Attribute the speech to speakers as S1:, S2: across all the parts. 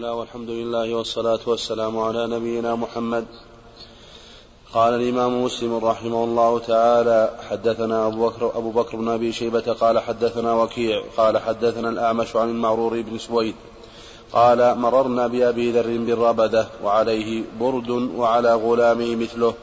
S1: الله والحمد لله والصلاة والسلام على نبينا محمد. قال الإمام مسلم رحمه الله تعالى حدثنا أبو بكر, أبو بكر بن أبي شيبة قال حدثنا وكيع قال حدثنا الأعمش عن المعرور بن سويد. قال مررنا بأبي ذر بالربدة وعليه برد وعلى غلامه مثله.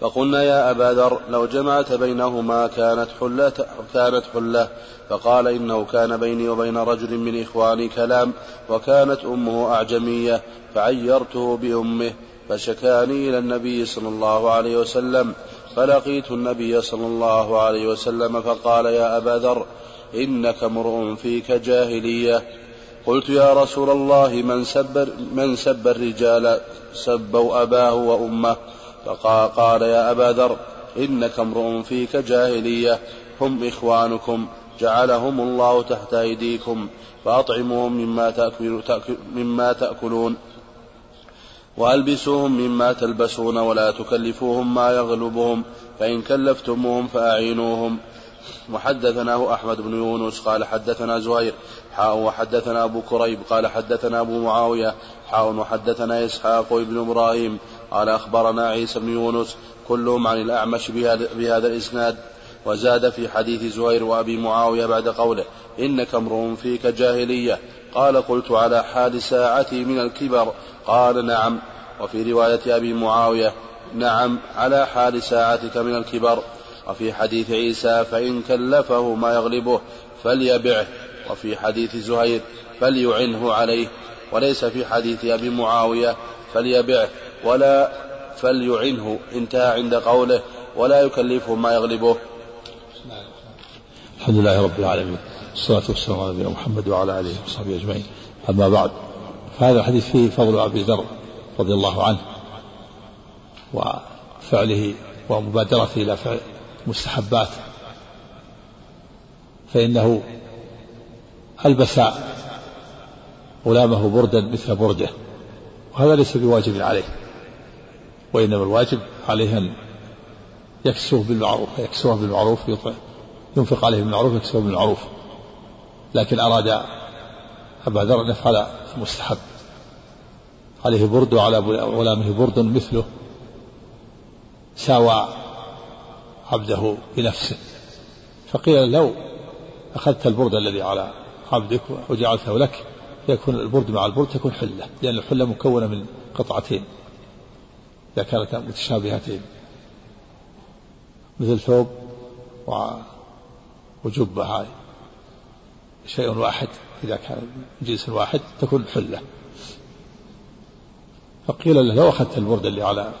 S1: فقلنا يا أبا ذر لو جمعت بينهما كانت حلة كانت حلة. فقال إنه كان بيني وبين رجل من إخواني كلام وكانت أمه أعجمية فعيرته بأمه فشكاني إلى النبي صلى الله عليه وسلم. فلقيت النبي صلى الله عليه وسلم فقال يا أبا ذر إنك امرؤ فيك جاهلية. قلت يا رسول الله من سب من سب الرجال؟ سبوا أباه وأمه. فقال يا أبا ذر إنك امرؤ فيك جاهلية. هم إخوانكم. جعلهم الله تحت أيديكم. فأطعموهم مما, تأكل تأكل مما تأكلون. وألبسوهم مما تلبسون ولا تكلفوهم ما يغلبهم. فإن كلفتموهم فأعينوهم. وحدثناه أحمد بن يونس قال حدثنا زهير حاء وحدثنا أبو كريب قال حدثنا أبو معاوية حاء وحدثنا إسحاق بن إبراهيم. قال أخبرنا عيسى بن يونس كلهم عن الأعمش بهذا, بهذا الإسناد وزاد في حديث زهير وأبي معاوية بعد قوله إنك امرؤ فيك جاهلية. قال قلت على حال ساعتي من الكبر. قال نعم. وفي رواية أبي معاوية نعم على حال ساعتك من الكبر. وفي حديث عيسى فإن كلفه ما يغلبه فليبعه. وفي حديث زهير فليعنه عليه. وليس في حديث أبي معاوية فليبعه. ولا فليعنه انتهى عند قوله ولا يكلفه ما يغلبه.
S2: الحمد لله رب العالمين والصلاة والسلام على نبينا محمد وعلى آله وصحبه أجمعين. أما بعد فهذا الحديث فيه فضل أبي ذر رضي الله عنه وفعله ومبادرته إلى فعل المستحبات. فإنه ألبس غلامه بردا مثل برده وهذا ليس بواجب عليه. وإنما الواجب عليه أن يكسوه بالمعروف يكسوه بالمعروف ينفق عليه بالمعروف يكسوه بالمعروف. لكن أراد أبا ذر أن يفعل المستحب. عليه برد وعلى غلامه برد مثله. ساوى عبده بنفسه. فقيل لو أخذت البرد الذي على عبدك وجعلته لك يكون البرد مع البرد تكون حلة لأن الحلة مكونة من قطعتين. إذا كانتا متشابهتين مثل ثوب وجبة هاي شيء واحد إذا كان جنس واحد تكون حلة. فقيل له لو أخذت البرد اللي على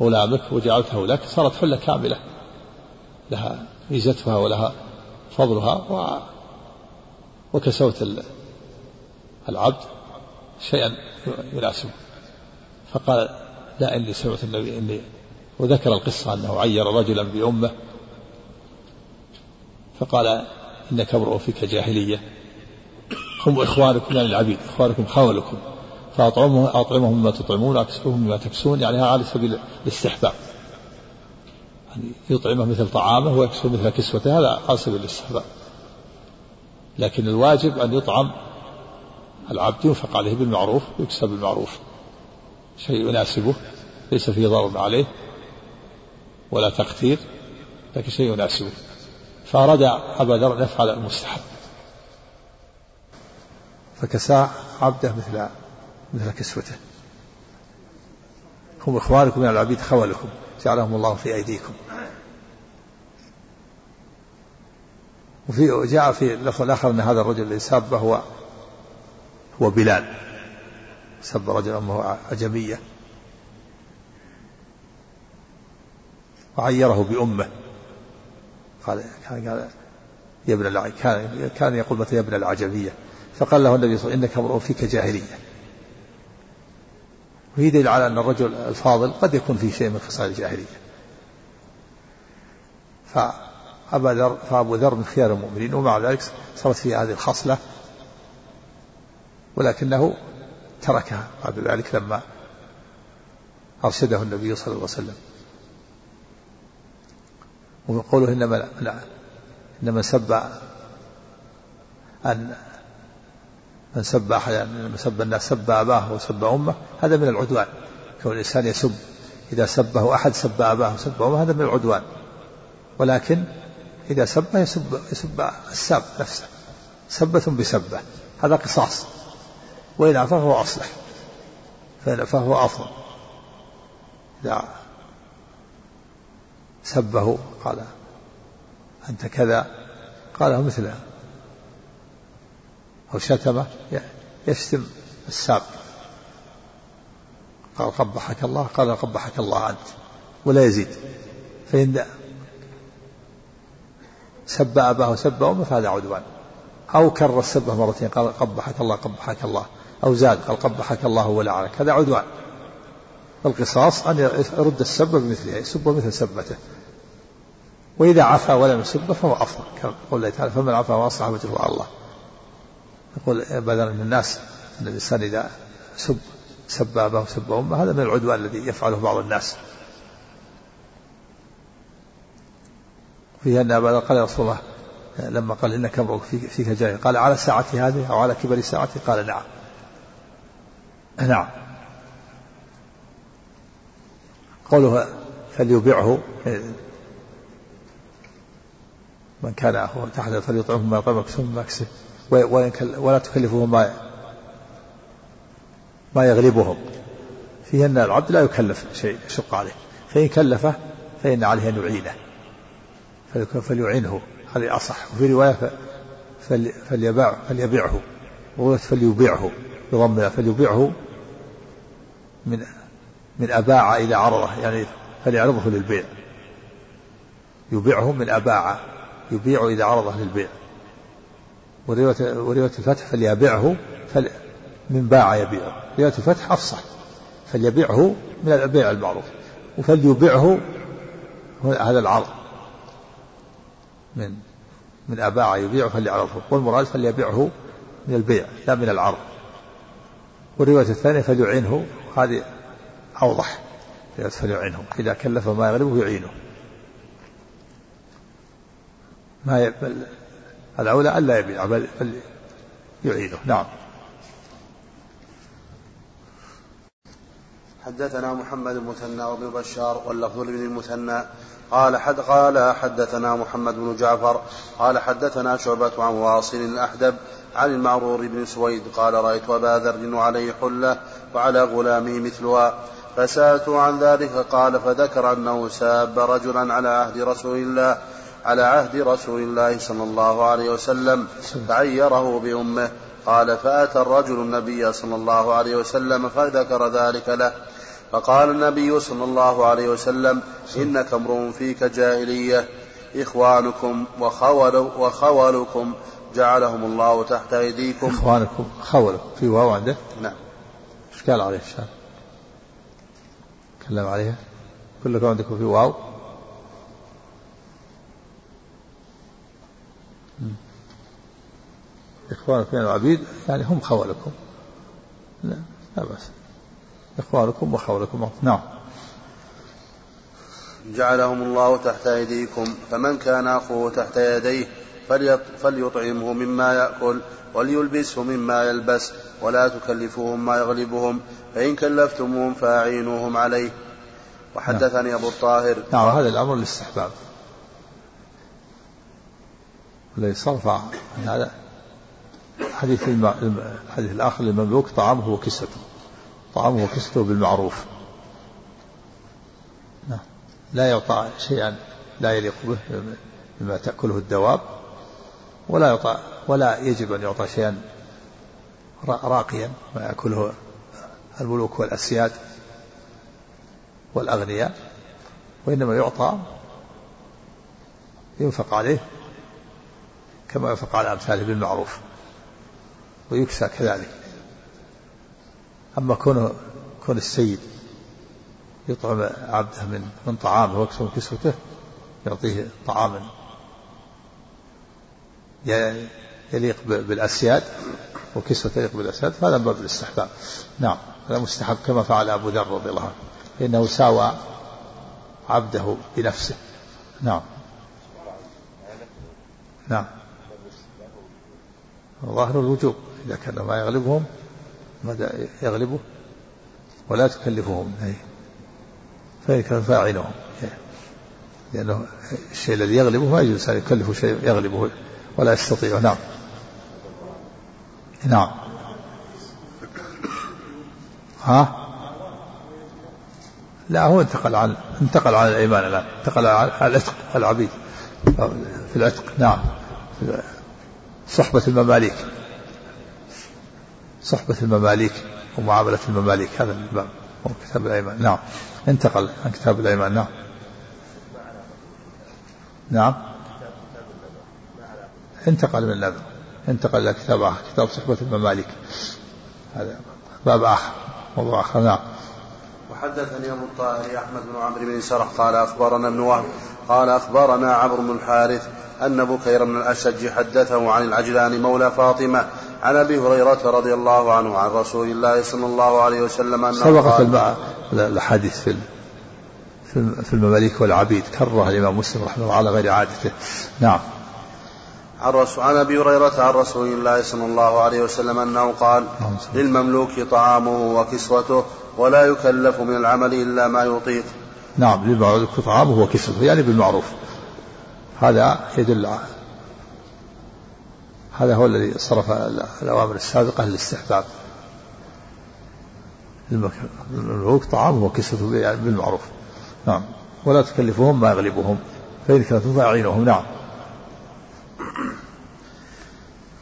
S2: غلامك وجعلته لك صارت حلة كاملة لها ميزتها ولها فضلها و وكسوت العبد شيئا يناسبه فقال لا إني سمعت النبي إني وذكر القصة أنه عير رجلا بأمه فقال إنك امرؤ فيك جاهلية. هم إخوانكم يعني العبيد إخوانكم خولكم فأطعمهم أطعمهم مما تطعمون وأكسوهم مما تكسون يعني هذا على سبيل الاستحباب. يعني يطعمه مثل طعامه ويكسو مثل كسوته هذا على سبيل الاستحباب. لكن الواجب أن يطعم العبد ينفق عليه بالمعروف ويكسب بالمعروف. شيء يناسبه ليس فيه ضرر عليه ولا تقتير لكن شيء يناسبه. فأراد أبا ذر أن يفعل المستحب. فكسى عبده مثل مثل كسوته. هم إخوانكم من العبيد خولكم جعلهم الله في أيديكم. وفي جاء في اللفظ الآخر أن هذا الرجل الذي سابه هو هو بلال. سب رجل أمه أجمية وعيره بأمه. قال كان قال يا ابن كان كان يقول متى يا ابن العجمية. فقال له النبي صلى الله عليه وسلم إنك امرؤ فيك جاهلية. وهي دليل على أن الرجل الفاضل قد يكون فيه شيء من خصال الجاهلية. فأبا ذر فأبو ذر من خيار المؤمنين ومع ذلك صارت فيه هذه الخصلة. ولكنه تركها بعد ذلك لما أرشده النبي صلى الله عليه وسلم. وقوله إنما إنما سب أن من سب أحد من سب الناس سب أباه وسب أمه هذا من العدوان. كون الإنسان يسب إذا سبه أحد سب أباه وسب أمه هذا من العدوان. ولكن إذا سبه يسب يسب الساب نفسه. سبة بسبة. هذا قصاص. وإن عفا فهو أصلح. فهو أفضل. إذا سبه قال أنت كذا قاله مثله. أو شتمه يشتم الساب. قال قبحك الله قال قبحك الله أنت. ولا يزيد. فإن سب أباه وسب أمه فهذا عدوان. أو كرر السبه مرتين قال قبحك الله قبحك الله أو زاد قال قبحك الله ولعنك هذا عدوان. القصاص أن يرد السب بمثله يسب مثل سبته. وإذا عفا ولم يسب فهو أفضل كما قول الله تعالى فمن عفا وأصلح وجهه على الله. يقول بدل من الناس أن الإنسان إذا سب سب أباه وسب أمه هذا من العدوان الذي يفعله بعض الناس. فيه أن أبا قال يا رسول الله لما قال إنك امرؤ فيك جاهل. قال على ساعتي هذه أو على كبر ساعتي؟ قال نعم. نعم. قوله فليبيعه. من كان هو تحت فليطعمه ما يطعمك ثم مكسه ولا تكلفه ما ما يغلبهم. فيه أن العبد لا يكلف شيء يشق عليه. فإن كلفه فإن عليه أن يعينه. فليعينه. هذه أصح. وفي رواية فليبيع فليبيعه. ورواية فليبيعه. بضم فليبيعه من من أباع إلى عرضة. يعني فليعرضه للبيع. يبيعه من أباع. يبيع إذا عرضة للبيع. ورواية ورواية الفتح فليبيعه. فل من باع يبيع رواية الفتح أفصح. فليبيعه من البيع المعروف. وفليبيعه هذا العرض. من من أباع يبيع فليعرضه والمراد فليبيعه من البيع لا من العرض. والرواية الثانية فليعينه هذه أوضح فليعينه. إذا كلف ما يغلبه يعينه. ما ي... الأولى ألا يبيع بل يعينه. نعم.
S1: حدثنا محمد المثنى وابن بشار واللفظ لابن المثنى. قال حد قال حدثنا محمد بن جعفر قال حدثنا شعبة عن واصل الأحدب عن المعرور بن سويد قال رأيت أبا ذر عليه حلة وعلى غلامه مثلها. فسألته عن ذلك قال فذكر أنه ساب رجلا على عهد رسول الله على عهد رسول الله صلى الله عليه وسلم فعيره بأمه. قال فأتى الرجل النبي صلى الله عليه وسلم فذكر ذلك له. فقال النبي صلى الله عليه وسلم إنك امرؤ فيك جاهلية إخوانكم وخول وخولكم جعلهم الله تحت أيديكم.
S2: إخوانكم خولكم في واو عنده؟
S1: نعم.
S2: إيش قال عليه الشام تكلم عليها. كلكم عندكم في واو؟ إخوانكم من العبيد يعني هم خولكم. لا لا بأس. إخوانكم وخولكم. نعم.
S1: جعلهم الله تحت أيديكم فمن كان أخوه تحت يديه فليطعمه مما يأكل وليلبسه مما يلبس ولا تكلفوهم ما يغلبهم فإن كلفتموهم فأعينوهم عليه. وحدثني نعم. أبو الطاهر.
S2: نعم هذا الأمر للاستحباب. الذي صرف عن هذا حديث الحديث الآخر للمملوك طعامه وكسوته طعامه وكسوته بالمعروف. نعم. لا يعطى شيئا لا يليق به مما تأكله الدواب ولا يعطى ولا يجب أن يعطى شيئا راقيا ما يأكله الملوك والأسياد والأغنياء وإنما يعطى ينفق عليه كما ينفق على أمثاله بالمعروف ويكسى كذلك. أما كون كون السيد يطعم عبده من من طعامه ويكسر كسوته يعطيه طعاما. يليق بالأسياد وكسوة تليق بالأسياد فهذا من باب الاستحباب. نعم هذا مستحب كما فعل أبو ذر رضي الله عنه. فإنه ساوى عبده بنفسه. نعم. نعم. ظاهر الوجوب إذا كان ما يغلبهم ماذا يغلبه؟ ولا تكلفهم أي. فإن كان فاعلهم لأنه الشيء الذي يغلبه ما يجوز أن يكلفه شيء يغلبه ولا يستطيع نعم. نعم. ها؟ لا هو انتقل عن انتقل عن الأيمان الان انتقل عن العتق العبيد. في العتق نعم. صحبة المماليك. صحبة المماليك ومعاملة المماليك. هذا الباب هو كتاب الأيمان. نعم. انتقل عن كتاب الأيمان. نعم. نعم. انتقل من النذر انتقل إلى كتاب آخر كتاب صحبة المماليك. هذا باب آخر موضوع آخر. نعم.
S1: وحدثني أبو الطاهر أحمد بن عمرو بن سرح قال أخبرنا ابن وهب قال أخبرنا عمرو بن الحارث أن بكير بن الاشج حدثه عن العجلان مولى فاطمة عن أبي هريرة رضي الله عنه عن رسول الله صلى الله عليه وسلم أنه
S2: سبقت الاحاديث في في المماليك والعبيد كرر الإمام مسلم رحمه الله على غير عادته نعم
S1: عن, رسول عن أبي هريرة عن رسول الله صلى الله عليه وسلم أنه قال للمملوك طعامه وكسوته ولا يكلف من العمل إلا ما يطيق.
S2: نعم للمملوك طعامه وكسوته يعني بالمعروف. هذا يدل هذا هو الذي صرف الأوامر السابقة للاستحباب. المملوك طعامه وكسوته يعني بالمعروف. نعم ولا تكلفهم ما يغلبهم فإن كانت فأعينهم نعم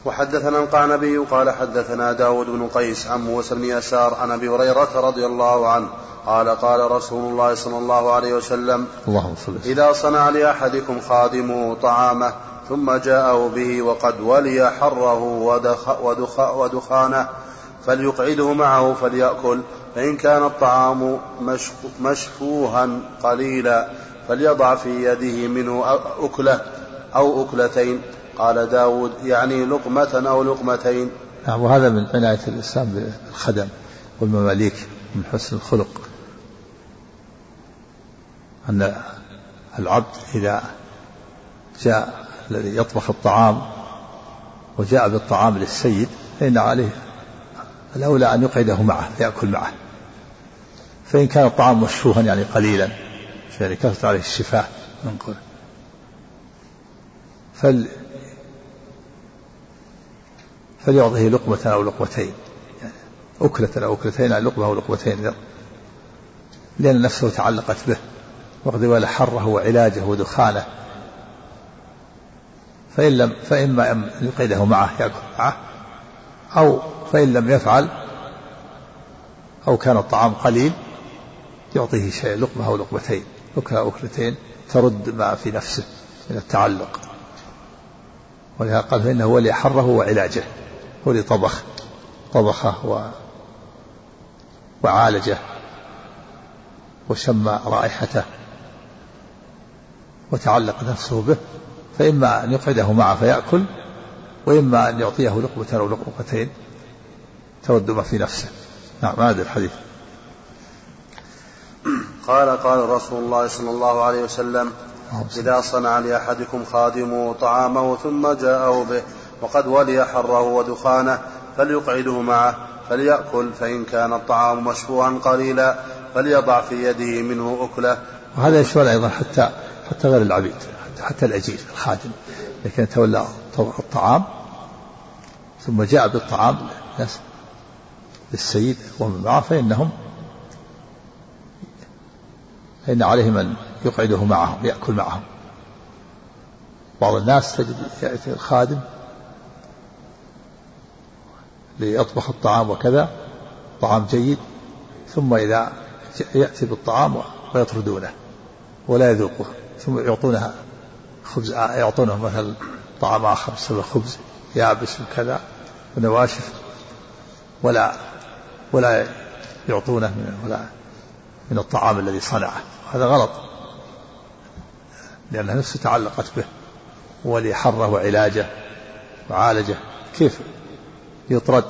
S1: وحدثنا القعنبي قال حدثنا داود بن قيس عن موسى بن يسار عن أبي هريرة رضي الله عنه قال قال رسول الله صلى الله عليه وسلم
S2: اللهم صل
S1: إذا صنع لأحدكم خادمه طعامه ثم جاءه به وقد ولي حره ودخ ودخ ودخانه فليقعده معه فليأكل فإن كان الطعام مشفوها قليلا فليضع في يده منه أكلة أو أكلتين. قال داود يعني لقمة أو لقمتين.
S2: نعم وهذا من عناية الإسلام بالخدم والمماليك من حسن الخلق. أن العبد إذا جاء الذي يطبخ الطعام وجاء بالطعام للسيد فإن عليه الأولى أن يقعده معه فيأكل معه. فإن كان الطعام مشفوها يعني قليلا يعني كثرت عليه الشفاه ننقل فل فليعطه لقمة أو لقمتين يعني أكلة أو أكلتين أو لقمة أو لقمتين لأن نفسه تعلقت به وقد ولا حره وعلاجه ودخانه. فإن لم فإما أن يقيده معه يأكل معه أو فإن لم يفعل أو كان الطعام قليل يعطيه شيء لقمة أو لقمتين أكلة أو أكلتين ترد ما في نفسه من التعلق. ولهذا قال فإنه ولي حره وعلاجه ولي طبخ طبخه و وعالجه وشم رائحته وتعلق نفسه به فإما أن يقعده معه فيأكل وإما أن يعطيه لقمة أو لقمتين تود ما في نفسه. نعم هذا الحديث.
S1: قال قال رسول الله صلى الله عليه وسلم إذا صنع لأحدكم خادمه طعامه ثم جاءه به وقد ولي حره ودخانه فليقعده معه فليأكل فإن كان الطعام مشفوعا قليلا فليضع في يده منه أكلة.
S2: وهذا يشمل أيضا حتى حتى غير العبيد. حتى, الأجير الخادم. لكن تولى الطعام ثم جاء بالطعام للسيد ومن معه فإنهم فإن عليهم أن يقعده معهم يأكل معهم. بعض الناس تجد يأتي الخادم ليطبخ الطعام وكذا طعام جيد ثم إذا يأتي بالطعام ويطردونه ولا يذوقه ثم يعطونها خبز يعطونه مثلا طعام آخر سبب خبز يابس وكذا ونواشف ولا ولا يعطونه من ولا من الطعام الذي صنعه. هذا غلط لأن نفسه تعلقت به ولحره وعلاجه وعالجه. كيف يطرد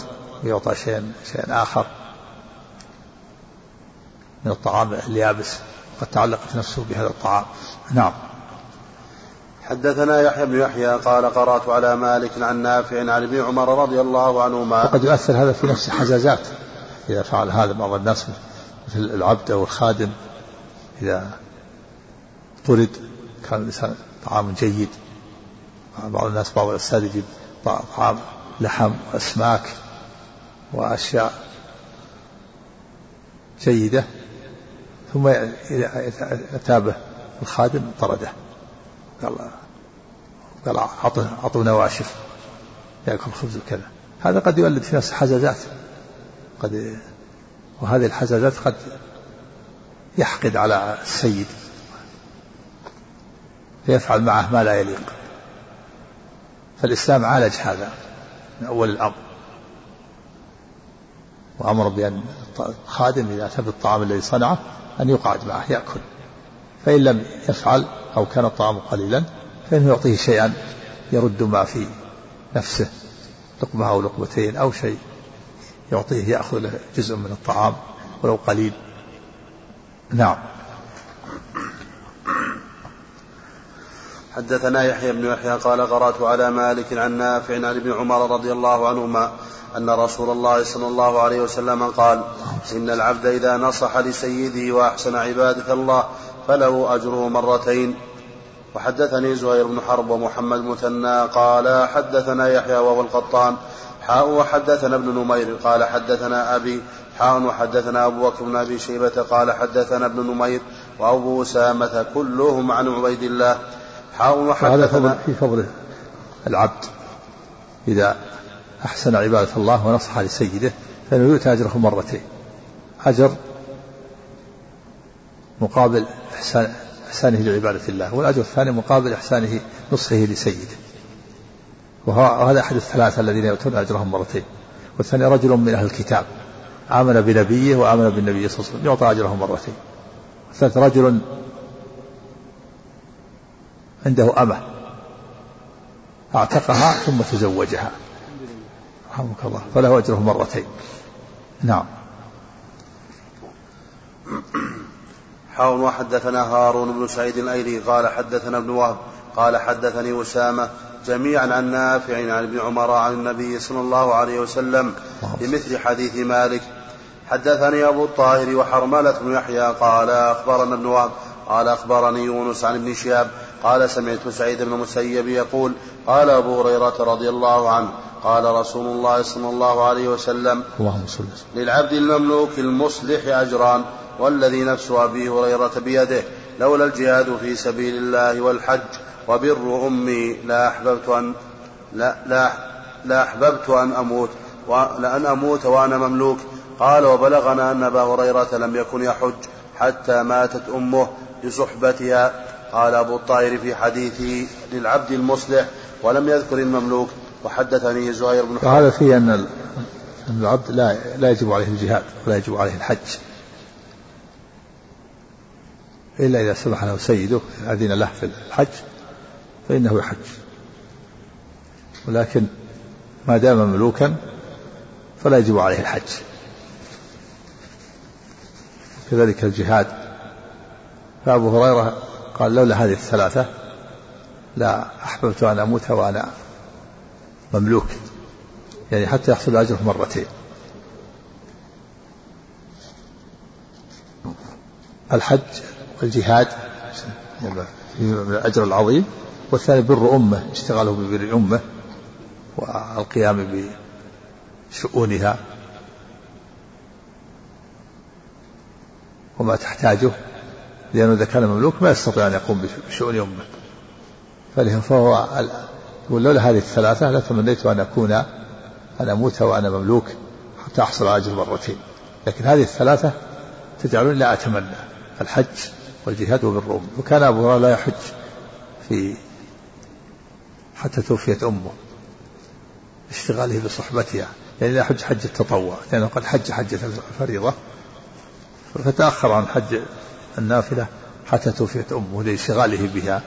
S2: ويعطى شيء شيء آخر؟ من الطعام اليابس قد تعلقت نفسه بهذا الطعام. نعم.
S1: حدثنا يحيى بن يحيى قال قرأت على مالك عن نافع عن ابن عمر رضي الله عنهما.
S2: وقد يؤثر هذا في نفس حزازات إذا فعل هذا بعض الناس مثل العبد أو الخادم إذا طرد كان الإنسان طعام جيد. بعض الناس بعض الأستاذ يجيب طعام لحم وأسماك وأشياء جيدة ثم إذا أتى به الخادم طرده. قال قال أعطه أعطه نواشف. يأكل خبز وكذا. هذا قد يولد في نفسه حزازات. قد وهذه الحزازات قد يحقد على السيد. فيفعل معه ما لا يليق. فالإسلام عالج هذا من أول الأمر. وأمر بأن الخادم إذا أتى بالطعام الذي صنعه أن يقعد معه يأكل. فإن لم يفعل أو كان الطعام قليلا فإنه يعطيه شيئا يرد ما في نفسه لقمة أو لقمتين أو شيء يعطيه يأخذ له جزء من الطعام ولو قليل. نعم.
S1: حدثنا يحيى بن يحيى قال قرأت على مالك عن نافع عن ابن عمر رضي الله عنهما أن رسول الله صلى الله عليه وسلم قال إن العبد إذا نصح لسيده وأحسن عبادة الله فله أجره مرتين. وحدثني زهير بن حرب ومحمد مثنى قال حدثنا يحيى وهو القطان. حاء وحدثنا ابن نمير قال حدثنا أبي حاء وحدثنا أبو بكر بن أبي شيبة قال حدثنا ابن نمير وأبو أسامة كلهم عن عبيد الله. حاء
S2: وحدثنا في فضل العبد. إذا أحسن عبادة الله ونصح لسيده فإنه يؤتى أجره مرتين. أجر مقابل إحسان إحسانه لعبادة الله. والأجر الثاني مقابل إحسانه نصحه لسيده. وهذا أحد الثلاثة الذين يؤتون أجرهم مرتين. والثاني رجل من أهل الكتاب. آمن بنبيه وآمن بالنبي صلى الله عليه وسلم. يعطى أجره مرتين. الثالث رجل عنده أمة. أعتقها ثم تزوجها. رحمك الله. فله أجره مرتين. نعم.
S1: حاول وحدثنا هارون بن سعيد الأيلي قال حدثنا ابن وهب قال حدثني أسامة جميعا عن نافع عن ابن عمر عن النبي صلى الله عليه وسلم بمثل حديث مالك. حدثني أبو الطاهر وحرملة بن يحيى قال أخبرنا ابن وهب قال أخبرني يونس عن ابن شهاب قال سمعت سعيد بن المسيب يقول قال أبو هريرة رضي الله عنه قال رسول الله صلى الله عليه وسلم
S2: اللهم صل
S1: للعبد المملوك المصلح أجران والذي نفس أبي هريرة بيده لولا الجهاد في سبيل الله والحج. وبر أمي لا أحببت أن لا, لا, لا أحببت أن أموت لأن أموت وأنا مملوك. قال وبلغنا أن أبا هريرة لم يكن يحج حتى ماتت أمه لصحبتها قال أبو الطاهر في حديثه للعبد المصلح ولم يذكر المملوك. وحدثني زهير بن
S2: وهذا فيه أن العبد لا لا يجب عليه الجهاد ولا يجب عليه الحج. إلا إذا سمح له سيده أذن له في الحج فإنه يحج. ولكن ما دام مملوكا فلا يجب عليه الحج. كذلك الجهاد. فأبو هريرة قال لولا هذه الثلاثة لا أحببت أن أموت وأنا مملوك. يعني حتى يحصل أجره مرتين. الحج والجهاد من الأجر العظيم والثاني بر أمة اشتغاله ببر أمه والقيام بشؤونها وما تحتاجه لأنه إذا كان مملوك ما يستطيع أن يقوم بشؤون أمة. فهو يقول لولا هذه الثلاثة لتمنيت أن أكون أن أموت وأنا مملوك حتى أحصل على أجر مرتين. لكن هذه الثلاثة تجعلني لا أتمنى. الحج والجهاد وبالروم وكان أبو هريرة لا يحج في حتى توفيت أمه. اشتغاله بصحبتها. يعني لا يحج حج التطوع. لأنه قد حج حجة الفريضة فتأخر عن حج النافلة حتى توفيت أمه لانشغاله بها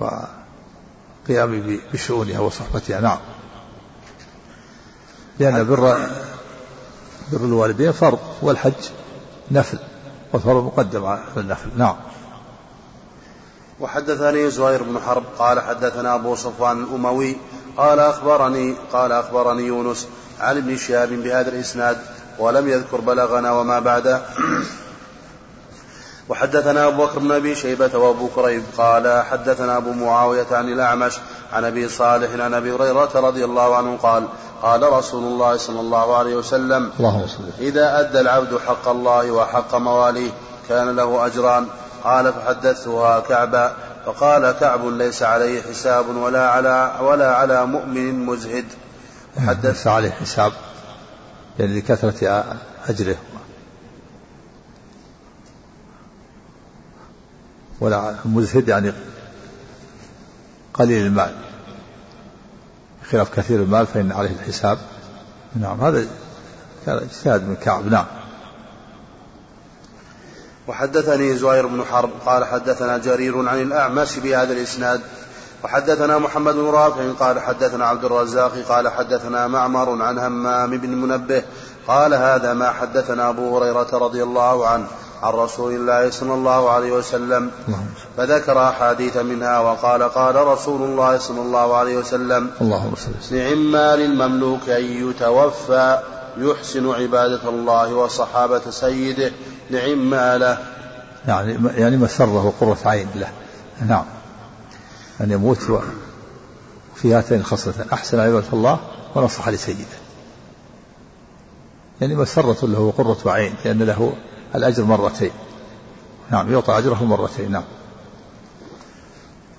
S2: وقيامه بشؤونها وصحبتها. نعم. لأن بر بر الوالدين فرض والحج نفل. والفرض مقدم على النفل نعم.
S1: وحدثني زهير بن حرب قال حدثنا أبو صفوان الأموي قال أخبرني قال أخبرني يونس عن ابن شهاب بهذا الإسناد ولم يذكر بلغنا وما بعده. وحدثنا أبو بكر بن أبي شيبة وأبو كريب قال حدثنا أبو معاوية عن الأعمش عن أبي صالح عن أبي هريرة رضي الله عنه قال قال رسول الله صلى الله عليه وسلم
S2: اللهم
S1: إذا أدى العبد حق الله وحق مواليه كان له أجران. قال فحدثتها كعبا. فقال كعب ليس عليه حساب ولا على ولا على مؤمن مزهد.
S2: حدث عليه حساب. يعني لكثرة أجره. ولا مزهد يعني قليل المال. خلاف كثير المال فإن عليه الحساب. نعم هذا كان اجتهاد من كعب. نعم.
S1: وحدثني زهير بن حرب قال حدثنا جرير عن الأعمش بهذا الإسناد. وحدثنا محمد بن رافع قال حدثنا عبد الرزاق قال حدثنا معمر عن همام بن منبه قال هذا ما حدثنا أبو هريرة رضي الله عنه. عن رسول الله صلى الله عليه وسلم فذكر أحاديث منها وقال قال رسول الله صلى الله عليه وسلم نعم للمملوك أن يتوفى يحسن عبادة الله وصحابة سيده نعم له.
S2: يعني يعني مسره قرة عين له. نعم. أن يموت في هاتين الخصلتين أحسن عبادة الله ونصح لسيده. يعني مسرة له وقرة عين لأن له الأجر مرتين. نعم يعطى أجره مرتين نعم.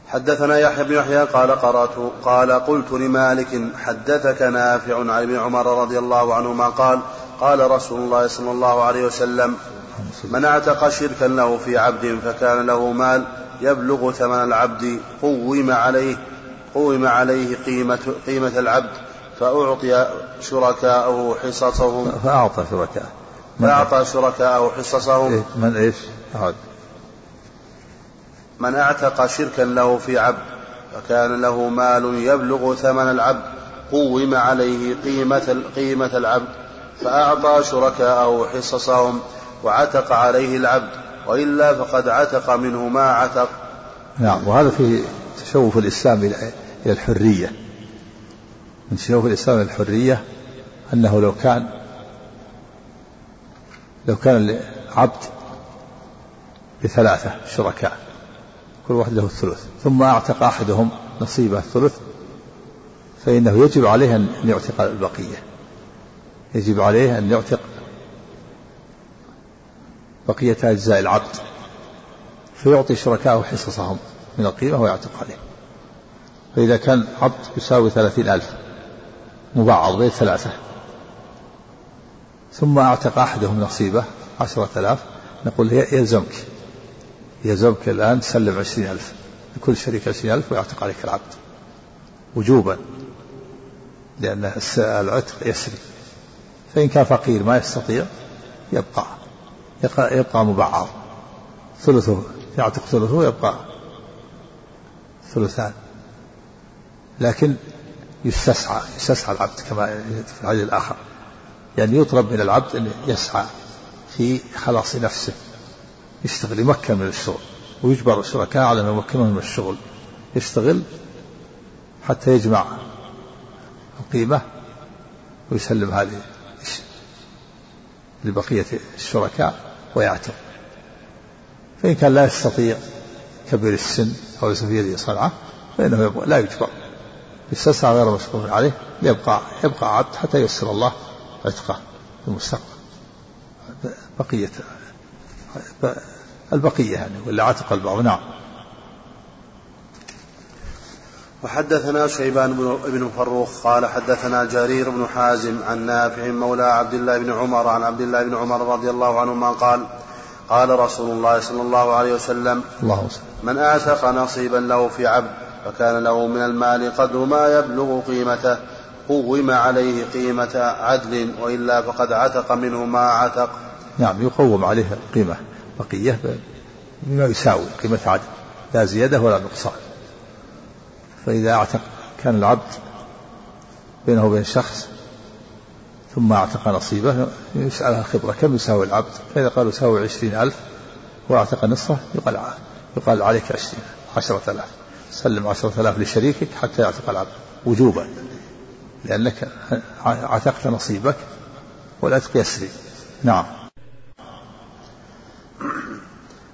S1: حدثنا يحيى بن يحيى قال قرأت قال قلت لمالك حدثك نافع عن ابن عمر رضي الله عنهما قال قال رسول الله صلى الله عليه وسلم من اعتق شركا له في عبد فكان له مال يبلغ ثمن العبد قوم عليه قوم عليه قيمة قيمة العبد فأعطي شركاءه حصصهم.
S2: فأعطى شركاءه.
S1: فأعطى شركاءه حصصهم
S2: إيه من إيش؟ أعد.
S1: من اعتق شركا له في عبد فكان له مال يبلغ ثمن العبد قوم عليه قيمة قيمة العبد فأعطى شركاءه حصصهم وعتق عليه العبد وإلا فقد عتق منه ما عتق
S2: نعم وهذا في تشوف الإسلام إلى الحرية من تشوف الإسلام إلى الحرية أنه لو كان لو كان عبد بثلاثة شركاء كل واحد له الثلث ثم أعتق أحدهم نصيبه الثلث فإنه يجب عليه أن يعتق البقية. يجب عليه أن يعتق بقية أجزاء العبد فيعطي شركائه حصصهم من القيمة ويعتق عليه. فإذا كان عبد يساوي ثلاثين ألف مبعض بين ثلاثة. ثم أعتق أحدهم نصيبه عشرة آلاف. نقول يلزمك يلزمك الآن تسلم عشرين ألف. لكل شريك عشرين ألف ويعتق عليك العبد. وجوبا. لأن العتق يسري. فإن كان فقير ما يستطيع يبقى. يبقى, يبقى مبعض. ثلثه يعتق ثلثه يبقى ثلثان. لكن يستسعى يستسعى العبد كما في الحديث الآخر. يعني يطلب من العبد أن يسعى في خلاص نفسه يشتغل يمكن من الشغل ويجبر الشركاء على أن يمكنهم من الشغل يشتغل حتى يجمع القيمة ويسلم هذه لبقية الشركاء ويعتق. فإن كان لا يستطيع كبير السن أو ليس في يده صنعة فإنه لا يجبر. يستسعى غير مشكور عليه يبقى يبقى عبد حتى ييسر الله عتقه في المستقبل بقية البقية يعني ولا عتق البعض. نعم.
S1: وحدثنا شيبان بن فروخ قال حدثنا جرير بن حازم عن نافع مولى عبد الله بن عمر عن عبد الله بن عمر رضي الله عنهما قال قال رسول الله صلى الله عليه وسلم
S2: الله
S1: من اعتق نصيبا له في عبد فكان له من المال قدر ما يبلغ قيمته قوم عليه قيمة عدل وإلا فقد عتق منه ما عتق.
S2: نعم يقوم عليه القيمة بقية بما يساوي قيمة عدل لا زيادة ولا نقصان. فإذا اعتق كان العبد بينه وبين شخص ثم اعتق نصيبه يسألها خبرة كم يساوي العبد؟ فإذا قال يساوي عشرين ألف واعتق نصفه يقال يقال عليك عشرين عشرة آلاف. سلم عشرة آلاف لشريكك حتى يعتق العبد وجوبا. لأنك عتقت نصيبك والعتق يسري نعم.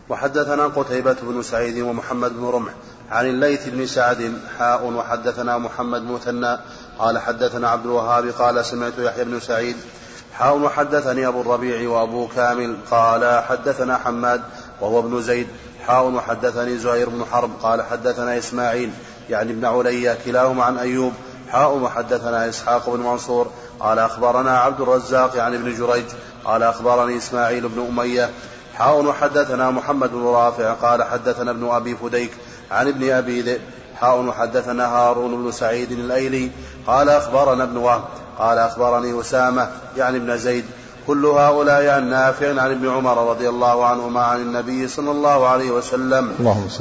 S1: وحدثنا قتيبة بن سعيد ومحمد بن رمح عن الليث بن سعد حاء وحدثنا محمد مثنى قال حدثنا عبد الوهاب قال سمعت يحيى بن سعيد حاء وحدثني أبو الربيع وأبو كامل قال حدثنا حماد وهو ابن زيد حاء وحدثني زهير بن حرب قال حدثنا إسماعيل يعني ابن علي كلاهما عن أيوب حاء وحدثنا إسحاق بن منصور قال أخبرنا عبد الرزاق عن ابن جريج قال أخبرني إسماعيل بن أمية حاء وحدثنا محمد بن رافع قال حدثنا ابن أبي فديك عن ابن أبي ذئب حاء وحدثنا هارون بن سعيد الأيلي قال أخبرنا ابن وهب قال أخبرني أسامة يعني ابن زيد كل هؤلاء عن نافع عن ابن عمر رضي الله عنهما عن النبي صلى الله عليه وسلم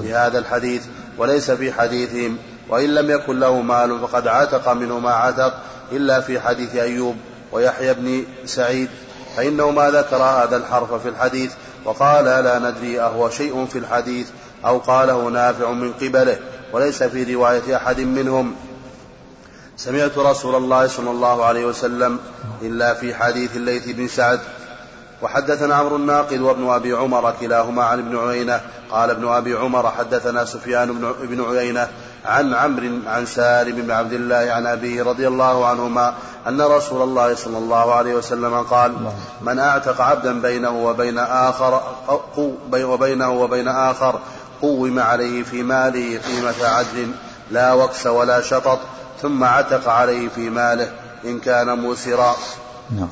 S1: في هذا الحديث وليس في حديثهم. وإن لم يكن له مال فقد عتق منه ما عتق إلا في حديث أيوب ويحيى بن سعيد. فإنه ما ذكر هذا الحرف في الحديث وقال لا ندري أهو شيء في الحديث أو قاله نافع من قبله وليس في رواية أحد منهم. سمعت رسول الله صلى الله عليه وسلم إلا في حديث الليث بن سعد. وحدثنا عمرو الناقد وابن أبي عمر كلاهما عن ابن عيينة. قال ابن أبي عمر حدثنا سفيان بن عيينة عن عمرو عن سالم بن عبد الله عن أبيه رضي الله عنهما أن رسول الله صلى الله عليه وسلم قال من أعتق عبدا بينه وبين آخر وبينه وبين آخر قوم عليه في ماله قيمة عدل لا وكس ولا شطط ثم عتق عليه في ماله إن كان موسرا.
S2: نعم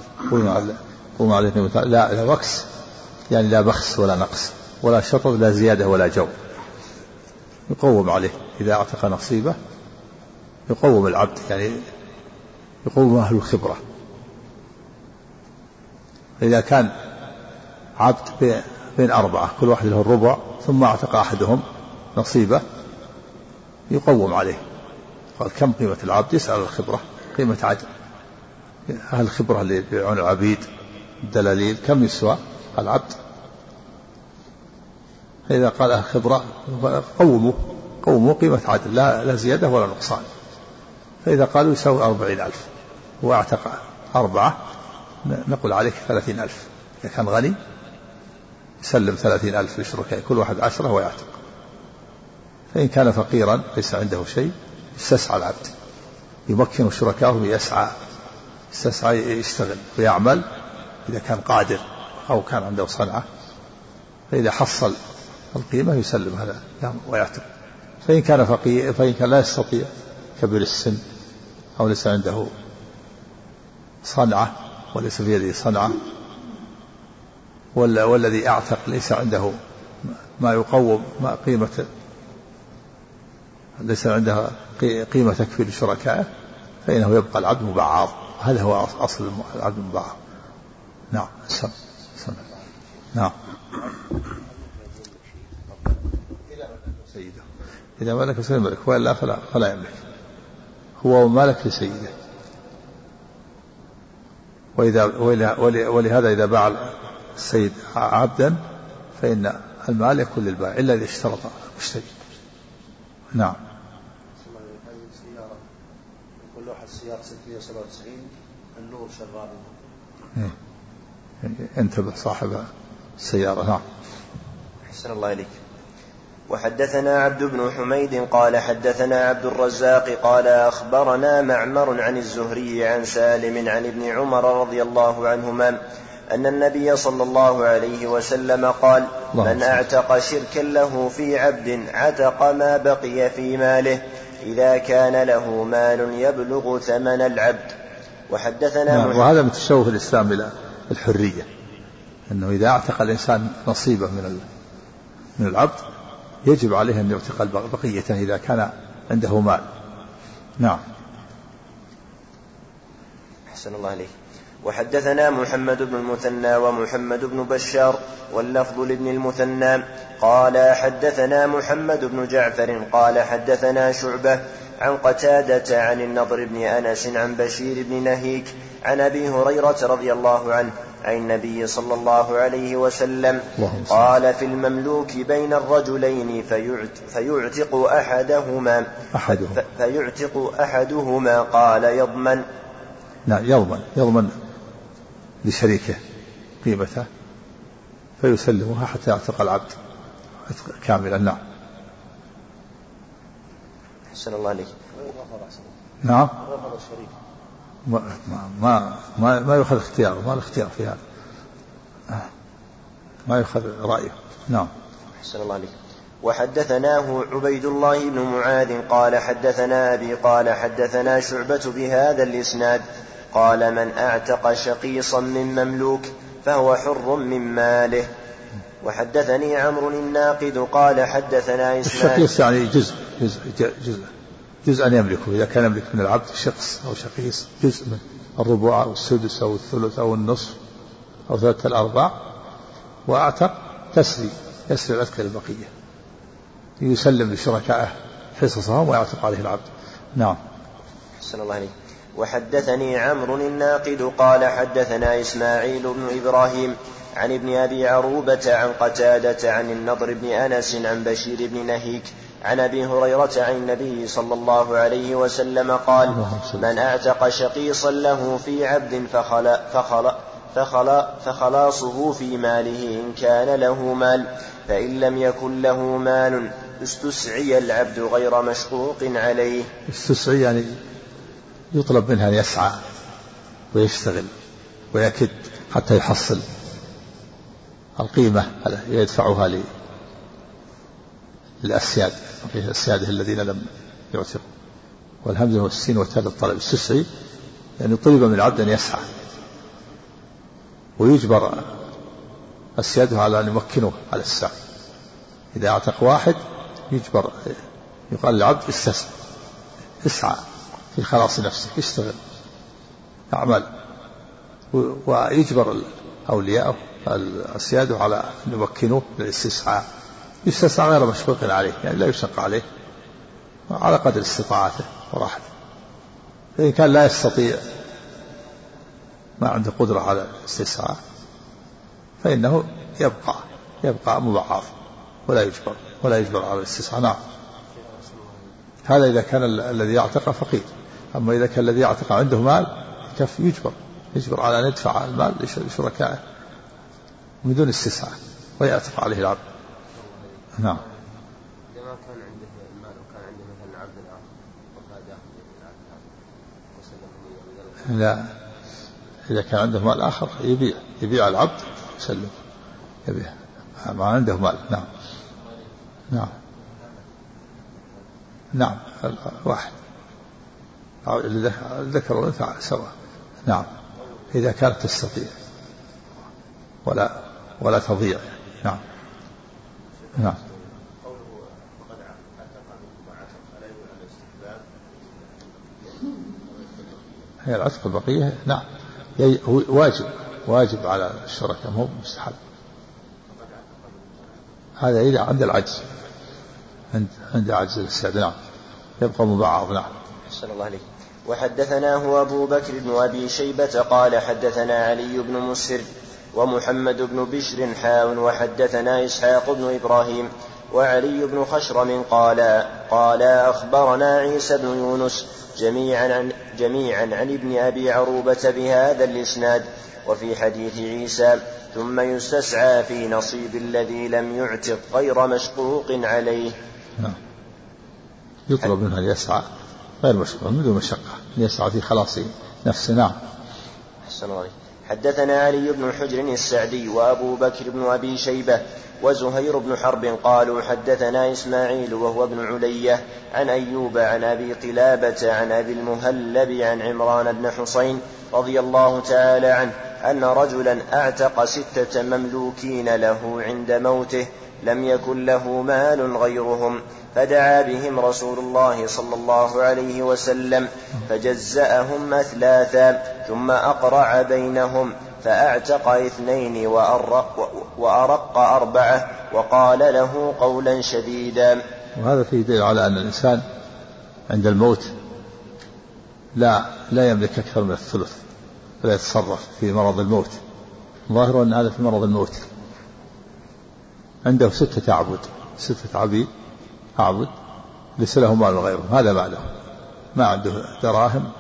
S2: قوم عليه لا لا وكس يعني لا بخس ولا نقص ولا شطط لا زيادة ولا جو. يقوم عليه إذا أعتق نصيبه يقوم العبد يعني يقوم أهل الخبرة. إذا كان عبد بين أربعة كل واحد له الربع ثم أعتق أحدهم نصيبه يقوم عليه. قال كم قيمة العبد؟ يسأل الخبرة. قيمة عدل أهل الخبرة اللي يبيعون العبيد الدلاليل كم يسوى؟ العبد فإذا قال أهل الخبرة قوموا قوموا قيمة عدل لا, لا زيادة ولا نقصان. فإذا قالوا يساوي أربعين ألف وأعتق أربعة نقول عليك ثلاثين ألف. إذا كان غني يسلم ثلاثين ألف لشركائه كل واحد عشرة ويعتق. فإن كان فقيرا ليس عنده شيء يستسعى العبد. يمكن شركائه يسعى يستسعى يشتغل ويعمل إذا كان قادر أو كان عنده صنعة. فإذا حصل القيمة يسلم هذا ويعتق فإن كان فقير فإن كان لا يستطيع كبير السن أو ليس عنده صنعة وليس في يده صنعة والذي أعتق ليس عنده ما يقوم ما قيمة ليس عنده قيمة تكفي لشركائه فإنه يبقى العبد مبعض هذا هو أصل العبد المبعض نعم سم. سم. نعم إذا ملك سيملك وإلا فلا فلا يملك. هو مالك لسيده. وإذا ولهذا إذا باع السيد عبدا فإن المال يكون للبائع إلا إذا اشترط المشتري نعم.
S1: كل واحد سيارة 697 النور شغال.
S2: انتبه صاحب السيارة نعم.
S3: أحسن الله إليك. وحدثنا عبد بن حميد قال حدثنا عبد الرزاق قال أخبرنا معمر عن الزهري عن سالم عن ابن عمر رضي الله عنهما أن النبي صلى الله عليه وسلم قال من أعتق شركا له في عبد عتق ما بقي في ماله إذا كان له مال يبلغ ثمن العبد. وحدثنا
S2: نعم وهذا من تشوه الإسلام إلى الحرية أنه إذا أعتق الإنسان نصيبه من من العبد يجب عليه أن يعتق بقية إذا كان عنده مال. نعم.
S3: أحسن الله عليك وحدثنا محمد بن المثنى ومحمد بن بشار واللفظ لابن المثنى. قال حدثنا محمد بن جعفر قال حدثنا شعبة عن قتادة عن النضر بن أنس عن بشير بن نهيك عن أبي هريرة رضي الله عنه عن النبي صلى الله عليه وسلم. قال في المملوك بين الرجلين فيعت فيعتق أحدهما.
S2: أحدهما.
S3: فيعتق أحدهما. قال يضمن.
S2: نعم يضمن. يضمن لشريكه قيمته فيسلمها حتى يعتق العبد. كاملا. نعم.
S3: أحسن الله عليك
S2: نعم. ما ما ما, ما يؤخذ اختياره ما الاختيار في هذا. ما يؤخذ رأيه. نعم.
S3: أحسن الله عليك. وحدثناه عبيد الله بن معاذ قال حدثنا أبي قال حدثنا شعبة بهذا الإسناد. قال من أعتق شقيصا من مملوك فهو حر من ماله. وحدثني عمرو الناقد قال حدثنا
S2: إسماعيل الشقيص يعني جزء جزء جزء. جزءا يملكه. إذا كان يملك من العبد شخص أو شقيص جزء من الربع أو السدس أو الثلث أو النصف أو ثلاثة الأرباع وأعتق تسري يسري العتق البقية. يسلم لشركائه حصصهم ويعتق عليه العبد. نعم.
S3: أحسن الله عليك وحدثني عمرو الناقد قال حدثنا إسماعيل بن إبراهيم عن ابن أبي عروبة عن قتادة عن النضر بن أنس عن بشير بن نهيك عن أبي هريرة عن النبي صلى الله عليه وسلم قال من أعتق شقيصا له في عبد فخلا فخلا فخلا فخلاصه في ماله إن كان له مال فإن لم يكن له مال استسعي العبد غير مشقوق عليه.
S2: استسعي يعني يطلب منها أن يسعى ويشتغل ويكد حتى يحصل القيمة يدفعها للأسياد السيادة الذين لم يعتقوا والهمزة والسين والتاء الطلب السسعي يعني طلب من العبد أن يسعى. ويجبر السيادة على أن يمكنه على السعي. إذا أعتق واحد يجبر يقال للعبد استسعى. اسعى في خلاص نفسك اشتغل اعمل. ويجبر أولياءه السيادة على أن يمكنوه للاستسعاء. يستسعى غير مشقوق عليه يعني لا يشق عليه على قدر استطاعته وراحته. فإن كان لا يستطيع ما عنده قدرة على الاستسعاء فإنه يبقى يبقى مبعض ولا يجبر ولا يجبر على الاستسعاء نعم. هذا إذا كان الذي يعتق فقير. أما إذا كان الذي يعتق عنده مال كف يجبر؟ يجبر على أن يدفع المال لشركائه من دون استسعاء ويعتق عليه العبد. نعم. إذا ما كان عنده المال وكان عنده مثلا عبد وفاد ياخذ لا. إذا كان عنده مال آخر يبيع يبيع العبد يسلم يبيع. ما عنده مال. نعم. نعم. نعم. واحد. الذكر والأنثى سواء نعم. إذا كانت تستطيع. ولا ولا تضيع. نعم. نعم. هي العتق البقية نعم. واجب واجب على الشركاء مو مستحب. هذا إذا عند العجز. عند عند عجز السيادة نعم. يبقى مبعض نعم.
S3: أحسن الله عليك. وحدثناه أبو بكر بن أبي شيبة قال حدثنا علي بن مسر ومحمد بن بشر حاون وحدثنا إسحاق بن إبراهيم وعلي بن خشرم قال قال أخبرنا عيسى بن يونس جميعا عن جميعا عن ابن أبي عروبة بهذا الإسناد وفي حديث عيسى ثم يستسعى في نصيب الذي لم يعتق غير مشقوق عليه. نعم.
S2: يطلب منه أن يسعى غير مشقوق من دون مشقة يسعى في خلاص نفسه. نعم.
S3: أحسن الله حدثنا علي بن حجر السعدي وأبو بكر بن أبي شيبة وزهير بن حرب قالوا حدثنا إسماعيل وهو ابن علية عن أيوب عن أبي قلابة عن أبي المهلب عن عمران بن حسين رضي الله تعالى عنه أن رجلا أعتق ستة مملوكين له عند موته لم يكن له مال غيرهم فدعا بهم رسول الله صلى الله عليه وسلم فجزأهم أثلاثا ثم أقرع بينهم فأعتق اثنين وأرق, وأرق أربعة وقال له قولا شديدا.
S2: وهذا فيه دليل على أن الإنسان عند الموت لا لا يملك أكثر من الثلث ولا يتصرف في مرض الموت. ظاهر أن هذا في مرض الموت. عنده ستة أعبد ستة عبيد. أعبد ليس له مال غيرهم هذا ماله ما عنده دراهم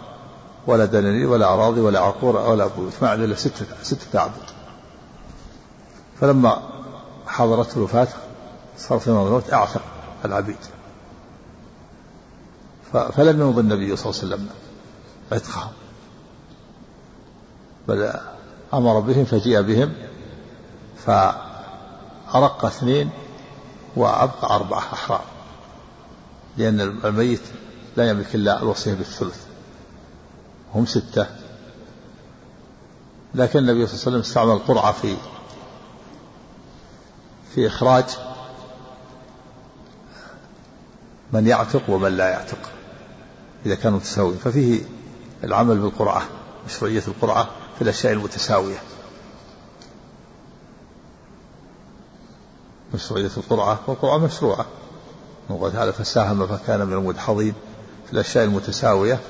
S2: ولا دنانير ولا أراضي ولا عقور ولا بيوت ما عنده إلا ستة ستة أعبد فلما حضرته الوفاة صار في مرض الموت أعتق العبيد فلم يمضي النبي صلى الله عليه وسلم عتقهم بل أمر بهم فجيء بهم فأرق اثنين وأبقى أربعة أحرار. لأن الميت لا يملك إلا الوصية بالثلث. هم ستة. لكن النبي صلى الله عليه وسلم استعمل القرعة في في إخراج من يعتق ومن لا يعتق إذا كانوا متساويين. ففيه العمل بالقرعة مشروعية القرعة في الأشياء المتساوية. مشروعية القرعة والقرعة مشروعة. وقال تعالى فساهم فكان من المدحضين في الأشياء المتساوية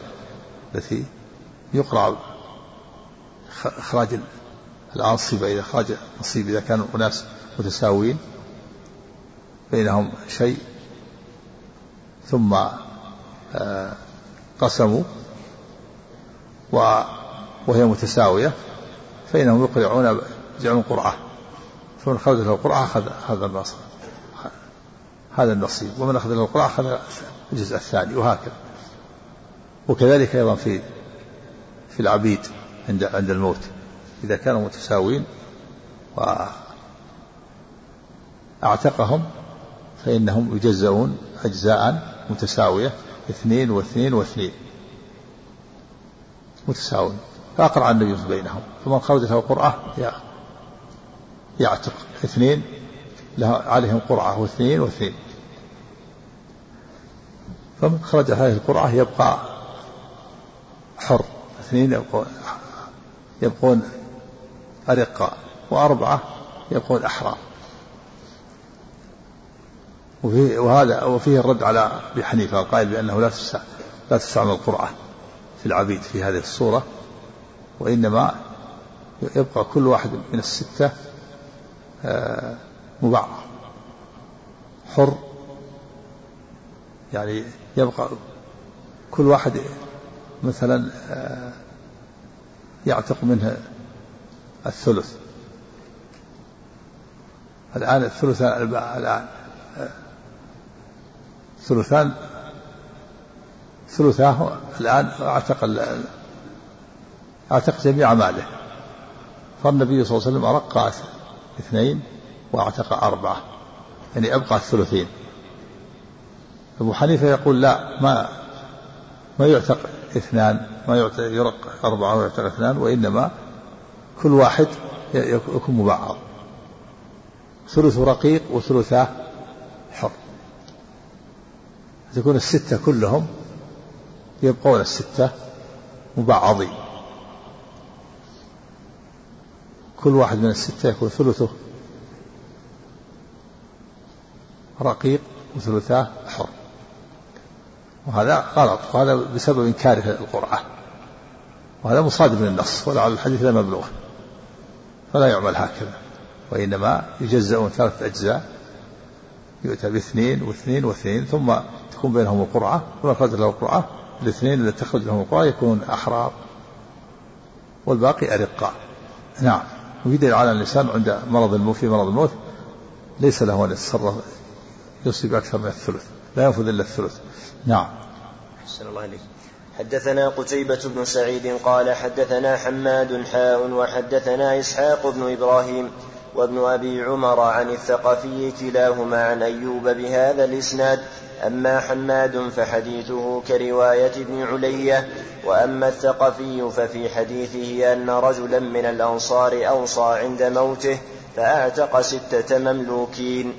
S2: التي يقرع إخراج الأنصبة إذا إخراج النصيب. إذا كانوا أناس متساويين بينهم شيء ثم آه، قسموا وهي متساوية فإنهم يقرعون يجعلون قرعة فمن خرج له القرعة أخذ هذا النصيب هذا النصيب. ومن أخذ له القرعة أخذ الجزء الثاني وهكذا. وكذلك أيضا في في العبيد عند عند الموت. إذا كانوا متساوين وأعتقهم فإنهم يجزؤون أجزاء متساوية اثنين واثنين واثنين. متساوين فأقرع النبي بينهم. فمن خرجت له قرعة يعتق. اثنين عليهم قرعة واثنين واثنين. فمن خرج هذه القرعة يبقى حر. اثنين يبقون يبقون أرقاء وأربعة يبقون أحرار. وفيه وهذا وفيه الرد على أبي حنيفة القائل بأنه لا لا تستعمل القرعة في العبيد في هذه الصورة وإنما يبقى كل واحد من الستة آه، مبعض حر يعني يبقى كل واحد مثلا آه، يعتق منه الثلث. الآن الثلثان الآن آه، ثلثان ثلثاه الآن أعتق أعتق جميع ماله. فالنبي صلى الله عليه وسلم أرق اثنين وأعتق أربعة يعني أبقى الثلثين. أبو حنيفة يقول لا ما ما يعتق اثنان ما يعتق يرق أربعة ويعتق اثنان وإنما كل واحد يكون مبعض. ثلث رقيق وثلثاه حر. تكون الستة كلهم يبقون الستة مبعضين. كل واحد من الستة يكون ثلثه رقيق وثلثاه وهذا غلط وهذا بسبب إنكاره القرعة وهذا مصادم للنص ولعل الحديث لا مبلوغ فلا يعمل هكذا. وإنما يجزأون ثلاثة أجزاء. يؤتى باثنين واثنين واثنين ثم تكون بينهم القرعة ومن خرج له القرعة الاثنين اللي تخرج لهم القرعة يكونون أحرار. والباقي أرقاء. نعم. وفي على الإنسان عند مرض الموت في مرض الموت ليس له أن يتصرف يصيب أكثر من الثلث. لا ينفذ إلا الثلث. نعم.
S3: أحسن الله إليك. حدثنا قتيبة بن سعيد قال حدثنا حماد حاء وحدثنا إسحاق بن إبراهيم وابن أبي عمر عن الثقفي كلاهما عن أيوب بهذا الإسناد. أما حماد فحديثه كرواية ابن علية وأما الثقفي ففي حديثه أن رجلا من الأنصار أوصى عند موته فأعتق ستة مملوكين.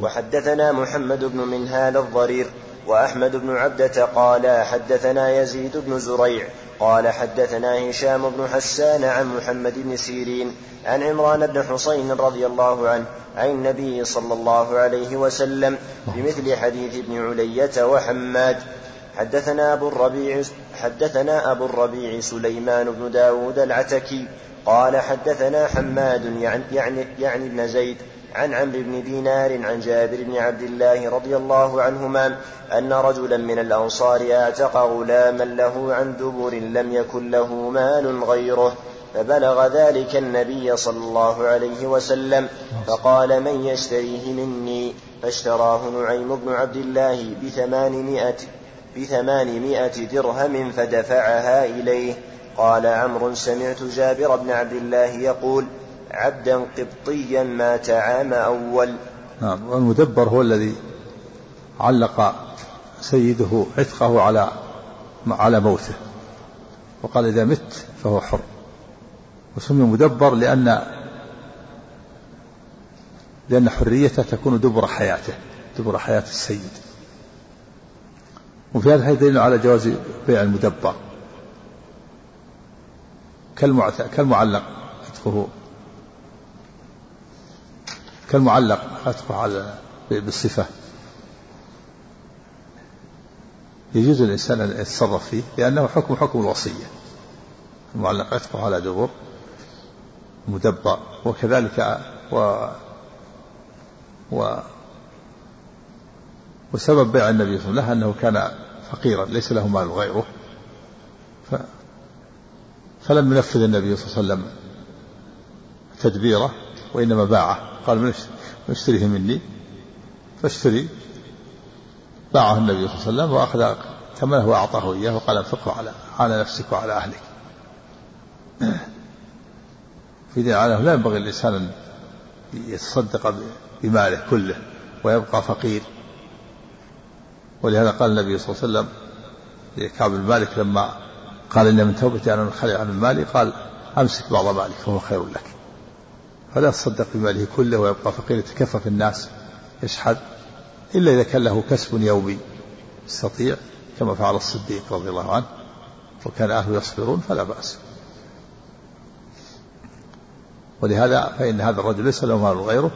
S3: وحدثنا محمد بن منهال الضرير وأحمد بن عبدة قال حدثنا يزيد بن زريع قال حدثنا هشام بن حسان عن محمد بن سيرين عن عمران بن حسين رضي الله عنه عن النبي صلى الله عليه وسلم بمثل حديث ابن علية وحماد. حدثنا أبو الربيع حدثنا أبو الربيع سليمان بن داود العتكي قال حدثنا حماد يعني, يعني, يعني ابن زيد عن عمرو بن دينار عن جابر بن عبد الله رضي الله عنهما أن رجلا من الأنصار أعتق غلاما له عن دبر لم يكن له مال غيره فبلغ ذلك النبي صلى الله عليه وسلم فقال من يشتريه مني؟ فاشتراه نعيم بن عبد الله بثمانمائة بثمانمائة درهم فدفعها إليه. قال عمرو سمعت جابر بن عبد الله يقول عبدا قبطيا مات عام أول.
S2: نعم والمدبر هو الذي علق سيده عتقه على على موته وقال إذا مت فهو حر. وسمي مدبر لأن لأن حريته تكون دبر حياته دبر حياة السيد. وفي هذا الحديث دليل على جواز بيع المدبر. كالمعلق عتقه كالمعلق على بالصفة. يجوز الإنسان أن يتصرف فيه لأنه حكم حكم الوصية. المعلق عتقه على دبر مدبر وكذلك و و وسبب بيع النبي صلى الله عليه وسلم له أنه كان فقيرا ليس له مال غيره. ف فلم ينفذ النبي صلى الله عليه وسلم تدبيره وإنما باعه. قال من اشتريه مني فاشتري. باعه النبي صلى الله عليه وسلم وأخذ ثمنه وأعطاه إياه وقال انفقه على على نفسك وعلى أهلك. في دين على لا ينبغي الإنسان أن يتصدق بماله كله ويبقى فقير. ولهذا قال النبي صلى الله عليه وسلم لكعب بن مالك لما قال إن من توبتي أن أنخلع عن مالي قال أمسك بعض مالك فهو خير لك. فلا يتصدق بماله كله ويبقى فقير يتكفف الناس يشحذ إلا إذا كان له كسب يومي يستطيع كما فعل الصديق رضي الله عنه وكان أهله يصبرون فلا بأس. ولهذا فإن هذا الرجل ليس له مال غيره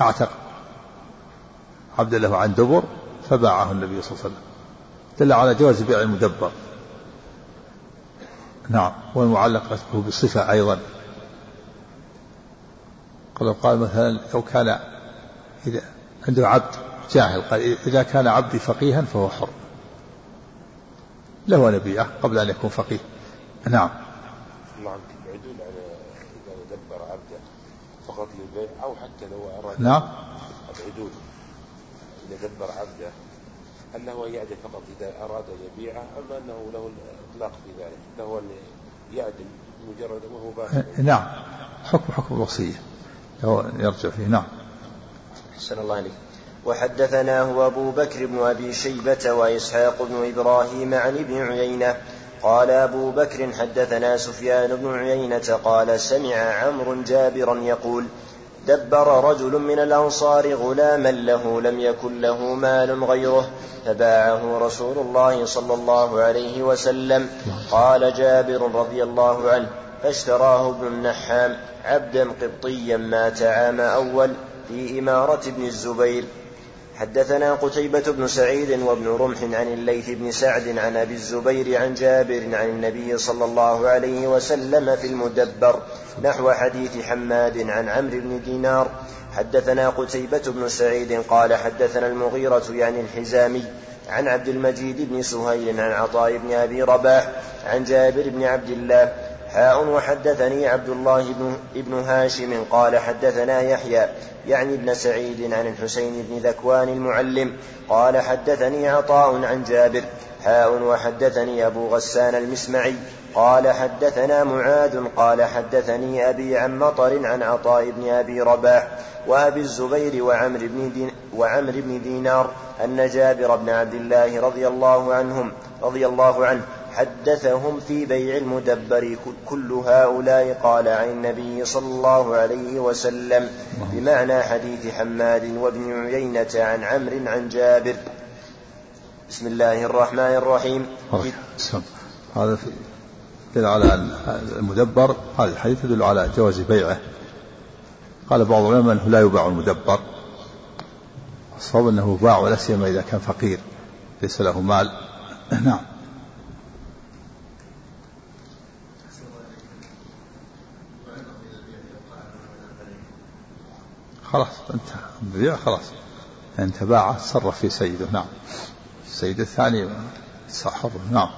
S2: اعتق عبد له عن دبر فباعه النبي صلى الله عليه وسلم. دل على جواز بيع المدبر. نعم والمعلق عتقه بصفة أيضا. قال قال مثلا لو كان إذا عنده عبد جاهل قال إذا كان عبدي فقيها فهو حر. له أن يبيعه قبل أن يكون فقيه. نعم.
S4: نعم. يدل على إذا دبر عبده فقط للبيع أو حتى لو أراد.
S2: نعم.
S4: العدول إذا دبر عبده هل له أن يعدل فقط إذا أراد يبيعه أم أنه له الإطلاق في ذلك. له أن يعدل مجرد وهو باع
S2: نعم. حكم حكم الوصية. يرجع فيه نعم.
S3: أحسن الله عليك وحدثناه أبو بكر بن أبي شيبة وإسحاق بن إبراهيم عن ابن عيينة. قال أبو بكر حدثنا سفيان بن عيينة قال سمع عمرو جابرا يقول دبر رجل من الأنصار غلاما له لم يكن له مال غيره فباعه رسول الله صلى الله عليه وسلم. قال جابر رضي الله عنه فاشتراه ابن النحام عبدا قبطيا مات عام أول في إمارة ابن الزبير. حدثنا قتيبة بن سعيد وابن رمح عن الليث بن سعد عن أبي الزبير عن جابر عن النبي صلى الله عليه وسلم في المدبر نحو حديث حماد عن عمرو بن دينار. حدثنا قتيبة بن سعيد قال حدثنا المغيرة يعني الحزامي عن عبد المجيد بن سهيل عن عطاء بن أبي رباح عن جابر بن عبد الله حاء وحدثني عبد الله بن, ابن هاشم قال حدثنا يحيى يعني ابن سعيد عن الحسين بن ذكوان المعلم قال حدثني عطاء عن جابر حاء وحدثني أبو غسان المسمعي قال حدثنا معاذ قال حدثني أبي عن مطر عن عطاء بن أبي رباح وأبي الزبير وعمر بن, دين وعمر بن دينار أن جابر بن عبد الله رضي الله عنهم رضي الله عنه حدثهم في بيع المدبر كل هؤلاء قال عن النبي صلى الله عليه وسلم بمعنى حديث حماد وابن عيينة عن عمرو عن جابر. بسم الله الرحمن الرحيم.
S2: هذا يدل على المدبر. هذا الحديث يدل على جواز بيعه. قال بعض العلماء أنه لا يباع المدبر. الصواب أنه يباع ولا سيما إذا كان فقير ليس له مال. نعم. خلاص انتهى. البيع خلاص. انت باع تصرف في سيده. نعم. السيد الثاني حر نعم.